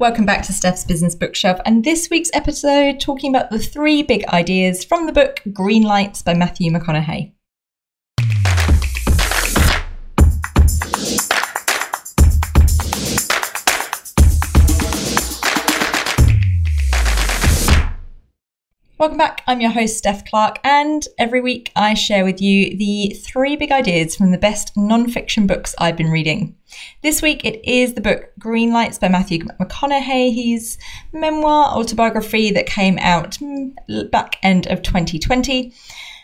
Welcome back to Steph's Business Bookshelf, and this week's episode talking about the three big ideas from the book Green Lights by Matthew McConaughey. Welcome back. I'm your host, Steph Clark, and every week I share with you the three big ideas from the best non-fiction books I've been reading. This week it is the book Green Lights by Matthew McConaughey, his memoir autobiography that came out mm, back end of 2020.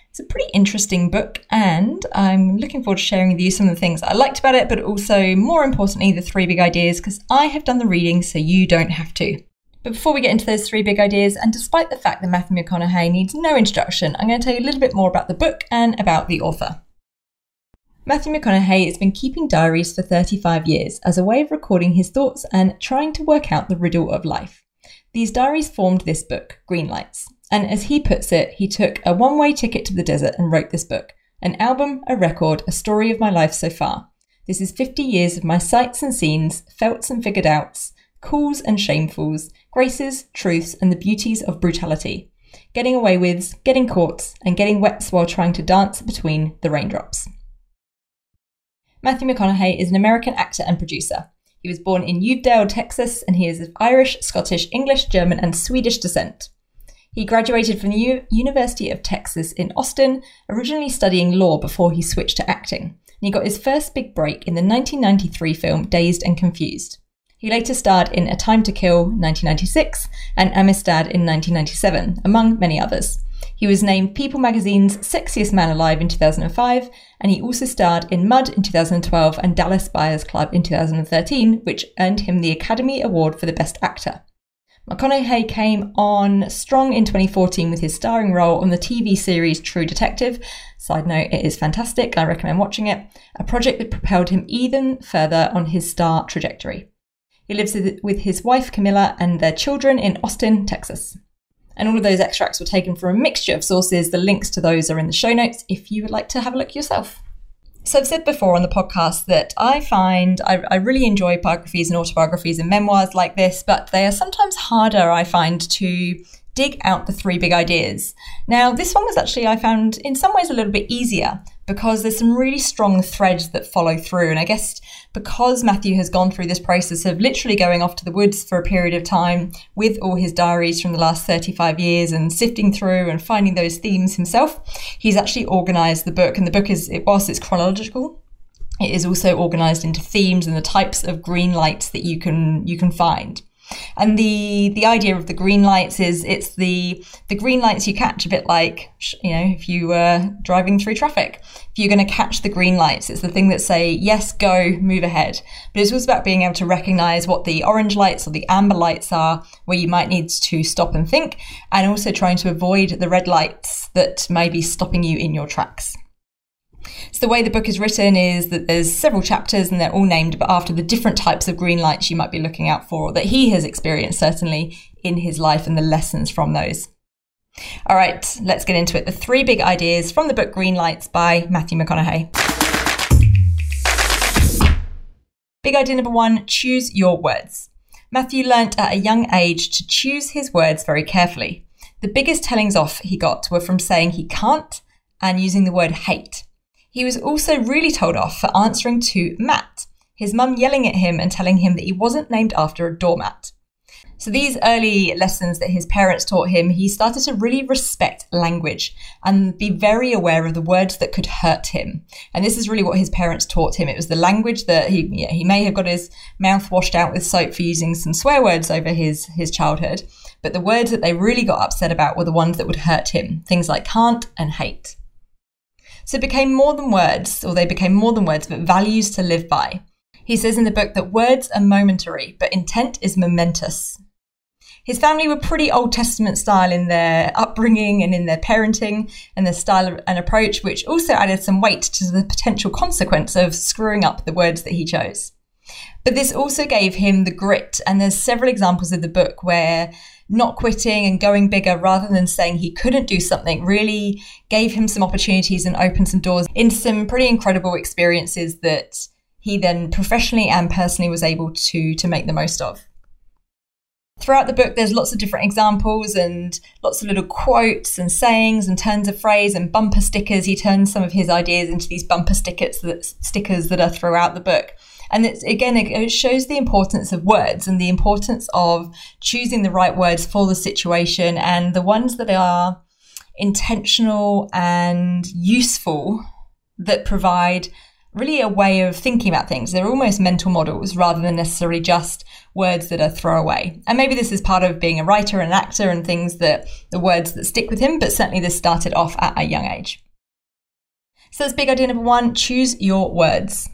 It's a pretty interesting book, and I'm looking forward to sharing with you some of the things I liked about it, but also, more importantly, the three big ideas because I have done the reading so you don't have to. But before we get into those three big ideas, and despite the fact that Matthew McConaughey needs no introduction, I'm going to tell you a little bit more about the book and about the author. Matthew McConaughey has been keeping diaries for 35 years as a way of recording his thoughts and trying to work out the riddle of life. These diaries formed this book, Green Lights. And as he puts it, he took a one way ticket to the desert and wrote this book an album, a record, a story of my life so far. This is 50 years of my sights and scenes, felts and figured outs, cools and shamefuls, graces, truths, and the beauties of brutality. Getting away withs, getting caught, and getting wet while trying to dance between the raindrops. Matthew McConaughey is an American actor and producer. He was born in Uvalde, Texas, and he is of Irish, Scottish, English, German, and Swedish descent. He graduated from the U- University of Texas in Austin, originally studying law before he switched to acting. And he got his first big break in the 1993 film Dazed and Confused. He later starred in A Time to Kill 1996 and Amistad in 1997, among many others. He was named People magazine's Sexiest Man Alive in 2005, and he also starred in Mud in 2012 and Dallas Buyers Club in 2013, which earned him the Academy Award for the Best Actor. McConaughey came on strong in 2014 with his starring role on the TV series True Detective. Side note, it is fantastic. I recommend watching it. A project that propelled him even further on his star trajectory. He lives with his wife Camila and their children in Austin, Texas. And all of those extracts were taken from a mixture of sources. The links to those are in the show notes if you would like to have a look yourself. So, I've said before on the podcast that I find I, I, really enjoy biographies and autobiographies and memoirs like this, but they are sometimes harder, I find, to dig out the three big ideas. Now, this one was actually, I found, in some ways a little bit easier because there's some really strong threads that follow through. And I guess because Matthew has gone through this process of literally going off to the woods for a period of time with all his diaries from the last 35 years and sifting through and finding those themes himself, he's actually organized the book. And the book is, it, whilst it's chronological, it is also organized into themes and the types of green lights that you can you can find. And the the idea of the green lights is it's the the green lights you catch a bit like you know if you were driving through traffic. If you're going to catch the green lights, it's the thing that say yes, go, move ahead. But it's also about being able to recognize what the orange lights or the amber lights are, where you might need to stop and think, and also trying to avoid the red lights that may be stopping you in your tracks. So the way the book is written is that there's several chapters and they're all named after the different types of green lights you might be looking out for, or that he has experienced certainly in his life and the lessons from those. All right, let's get into it. The three big ideas from the book Green Lights by Matthew McConaughey. Big idea number one choose your words. Matthew learnt at a young age to choose his words very carefully. The biggest tellings off he got were from saying he can't and using the word hate. He was also really told off for answering to Matt, his mum yelling at him and telling him that he wasn't named after a doormat. So, these early lessons that his parents taught him, he started to really respect language and be very aware of the words that could hurt him. And this is really what his parents taught him. It was the language that he, yeah, he may have got his mouth washed out with soap for using some swear words over his, his childhood, but the words that they really got upset about were the ones that would hurt him. Things like can't and hate. So it became more than words, or they became more than words, but values to live by. He says in the book that words are momentary, but intent is momentous. His family were pretty Old Testament style in their upbringing and in their parenting and their style and approach, which also added some weight to the potential consequence of screwing up the words that he chose. But this also gave him the grit, and there's several examples of the book where not quitting and going bigger rather than saying he couldn't do something really gave him some opportunities and opened some doors into some pretty incredible experiences that he then professionally and personally was able to to make the most of. Throughout the book, there's lots of different examples and lots of little quotes and sayings and turns of phrase and bumper stickers. He turns some of his ideas into these bumper stickers that, stickers that are throughout the book. And it's, again, it shows the importance of words and the importance of choosing the right words for the situation and the ones that are intentional and useful that provide really a way of thinking about things. They're almost mental models rather than necessarily just words that are throwaway. And maybe this is part of being a writer and an actor and things that the words that stick with him, but certainly this started off at a young age. So that's big idea number one choose your words.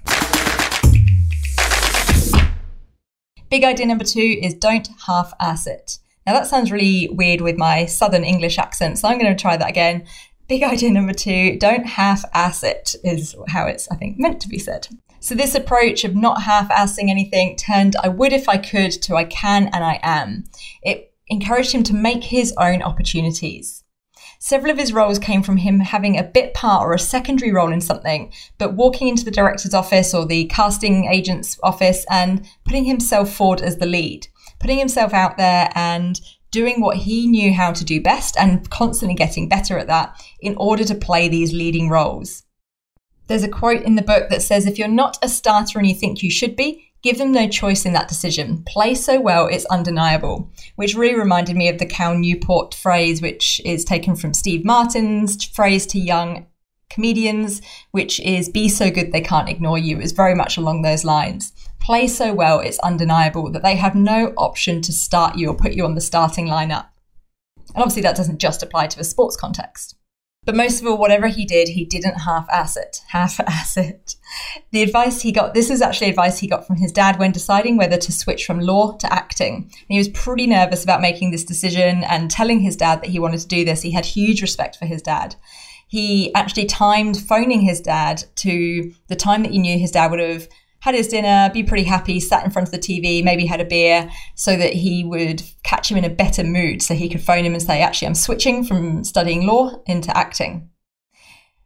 Big idea number two is don't half ass it. Now that sounds really weird with my southern English accent, so I'm going to try that again. Big idea number two don't half ass it, is how it's, I think, meant to be said. So, this approach of not half assing anything turned I would if I could to I can and I am. It encouraged him to make his own opportunities. Several of his roles came from him having a bit part or a secondary role in something, but walking into the director's office or the casting agent's office and putting himself forward as the lead, putting himself out there and doing what he knew how to do best and constantly getting better at that in order to play these leading roles. There's a quote in the book that says, If you're not a starter and you think you should be, give them no choice in that decision. Play so well, it's undeniable. Which really reminded me of the Cal Newport phrase, which is taken from Steve Martin's phrase to young comedians, which is be so good they can't ignore you, is very much along those lines play so well, it's undeniable that they have no option to start you or put you on the starting lineup. And obviously, that doesn't just apply to a sports context. But most of all, whatever he did, he didn't half ass it. Half ass it. The advice he got, this is actually advice he got from his dad when deciding whether to switch from law to acting. And he was pretty nervous about making this decision and telling his dad that he wanted to do this. He had huge respect for his dad. He actually timed phoning his dad to the time that he knew his dad would have had his dinner, be pretty happy, sat in front of the TV, maybe had a beer, so that he would catch him in a better mood. So he could phone him and say, Actually, I'm switching from studying law into acting.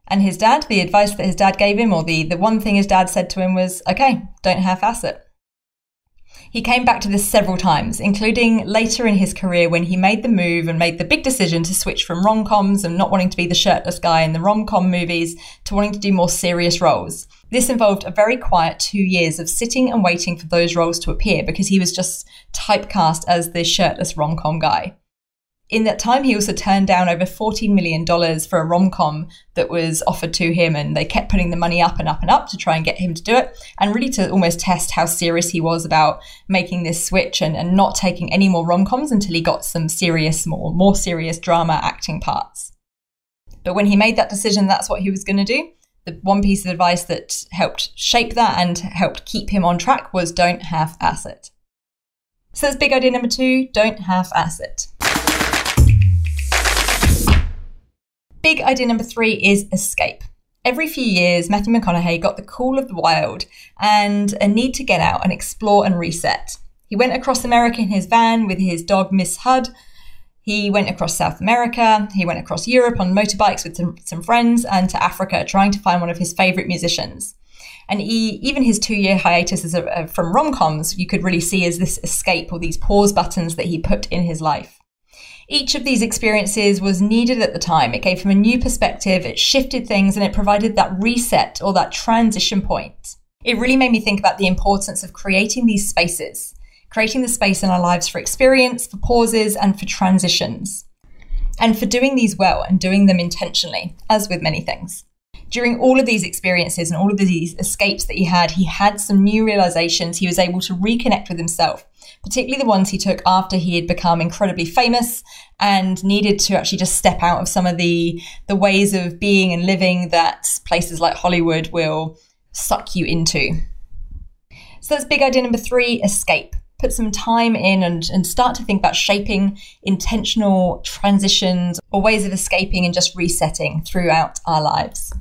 And his dad, the advice that his dad gave him, or the, the one thing his dad said to him was, Okay, don't half ass it. He came back to this several times, including later in his career when he made the move and made the big decision to switch from rom coms and not wanting to be the shirtless guy in the rom com movies to wanting to do more serious roles. This involved a very quiet two years of sitting and waiting for those roles to appear because he was just typecast as the shirtless rom com guy. In that time, he also turned down over $14 million for a rom com that was offered to him, and they kept putting the money up and up and up to try and get him to do it, and really to almost test how serious he was about making this switch and, and not taking any more rom coms until he got some serious, more, more serious drama acting parts. But when he made that decision, that's what he was going to do the one piece of advice that helped shape that and helped keep him on track was don't half asset. So that's big idea number two don't half ass Big idea number three is escape. Every few years, Matthew McConaughey got the call of the wild and a need to get out and explore and reset. He went across America in his van with his dog Miss Hud he went across South America, he went across Europe on motorbikes with some, some friends, and to Africa trying to find one of his favorite musicians. And he, even his two year hiatus from rom coms, you could really see as this escape or these pause buttons that he put in his life. Each of these experiences was needed at the time. It gave him a new perspective, it shifted things, and it provided that reset or that transition point. It really made me think about the importance of creating these spaces creating the space in our lives for experience, for pauses, and for transitions. And for doing these well and doing them intentionally, as with many things. During all of these experiences and all of these escapes that he had, he had some new realizations. He was able to reconnect with himself, particularly the ones he took after he had become incredibly famous and needed to actually just step out of some of the, the ways of being and living that places like Hollywood will suck you into. So that's big idea number three escape put some time in and, and start to think about shaping intentional transitions or ways of escaping and just resetting throughout our lives.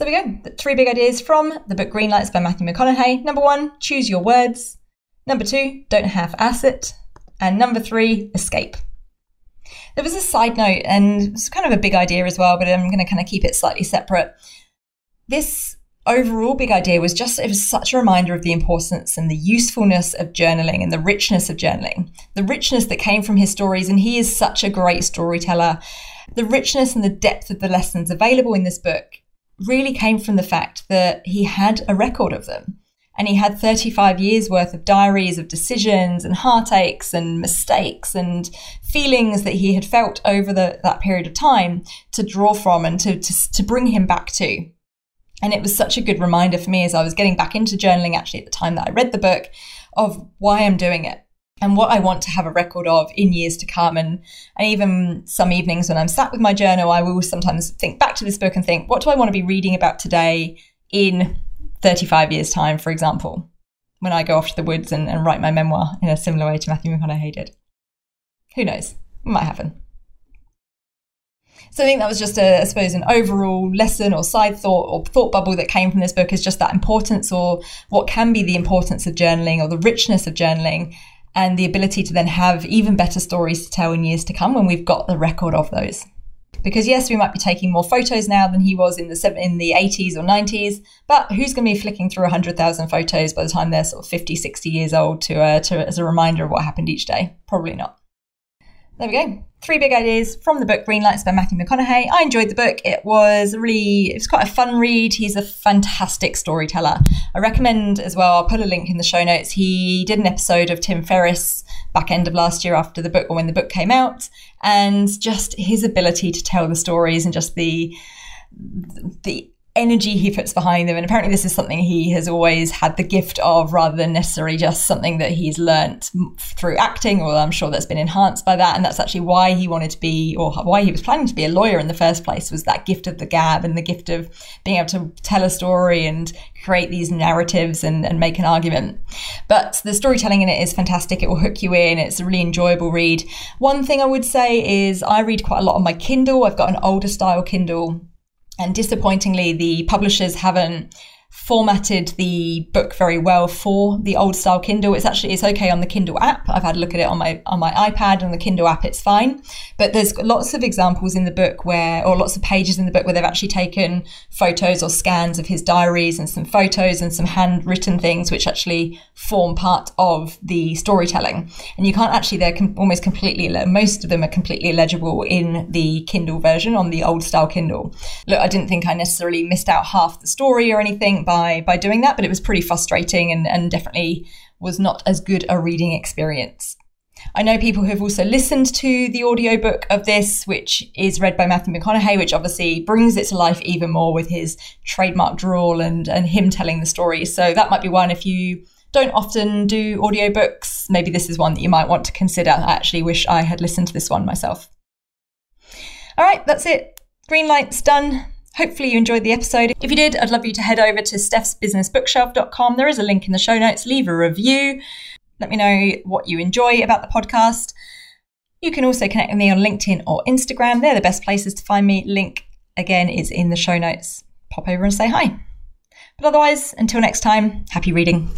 So there we go. Three big ideas from the book Green Lights by Matthew McConaughey. Number one, choose your words. Number two, don't half ass it. And number three, escape. There was a side note, and it's kind of a big idea as well, but I'm going to kind of keep it slightly separate. This overall big idea was just it was such a reminder of the importance and the usefulness of journaling and the richness of journaling the richness that came from his stories and he is such a great storyteller the richness and the depth of the lessons available in this book really came from the fact that he had a record of them. And he had 35 years worth of diaries of decisions and heartaches and mistakes and feelings that he had felt over the, that period of time to draw from and to, to, to bring him back to. And it was such a good reminder for me as I was getting back into journaling actually at the time that I read the book of why I'm doing it and what I want to have a record of in years to come. And, and even some evenings when I'm sat with my journal, I will sometimes think back to this book and think, what do I want to be reading about today in 35 years' time, for example, when I go off to the woods and, and write my memoir in a similar way to Matthew McConaughey did? Who knows? It might happen. So I think that was just a, I suppose, an overall lesson or side thought or thought bubble that came from this book is just that importance or what can be the importance of journaling or the richness of journaling and the ability to then have even better stories to tell in years to come when we've got the record of those. Because yes, we might be taking more photos now than he was in the in the 80s or 90s, but who's going to be flicking through 100,000 photos by the time they're sort of 50, 60 years old to, uh, to as a reminder of what happened each day? Probably not. There we go three big ideas from the book Green Lights by Matthew McConaughey. I enjoyed the book. It was really, it was quite a fun read. He's a fantastic storyteller. I recommend as well, I'll put a link in the show notes. He did an episode of Tim Ferriss back end of last year after the book or when the book came out. And just his ability to tell the stories and just the, the energy he puts behind them. And apparently, this is something he has always had the gift of rather than necessarily just something that he's learnt through acting, or I'm sure that's been enhanced by that. And that's actually why he wanted to be, or why he was planning to be a lawyer in the first place, was that gift of the gab and the gift of being able to tell a story and create these narratives and, and make an argument. But the storytelling in it is fantastic. It will hook you in. It's a really enjoyable read. One thing I would say is I read quite a lot on my Kindle. I've got an older style Kindle and disappointingly, the publishers haven't formatted the book very well for the old style Kindle. It's actually it's okay on the Kindle app. I've had a look at it on my on my iPad and the Kindle app. It's fine, but there's lots of examples in the book where, or lots of pages in the book where they've actually taken photos or scans of his diaries and some photos and some handwritten things which actually form part of the storytelling. And you can't actually they're com- almost completely most of them are completely illegible in the Kindle version on the old style Kindle. Look, I didn't think I necessarily missed out half the story or by by doing that, but it was pretty frustrating and, and definitely was not as good a reading experience. I know people who have also listened to the audiobook of this, which is read by Matthew McConaughey, which obviously brings it to life even more with his trademark drawl and, and him telling the story. So that might be one if you don't often do audiobooks, maybe this is one that you might want to consider. I actually wish I had listened to this one myself. All right, that's it. Green light's done. Hopefully, you enjoyed the episode. If you did, I'd love you to head over to stephsbusinessbookshelf.com. There is a link in the show notes. Leave a review. Let me know what you enjoy about the podcast. You can also connect with me on LinkedIn or Instagram. They're the best places to find me. Link again is in the show notes. Pop over and say hi. But otherwise, until next time, happy reading.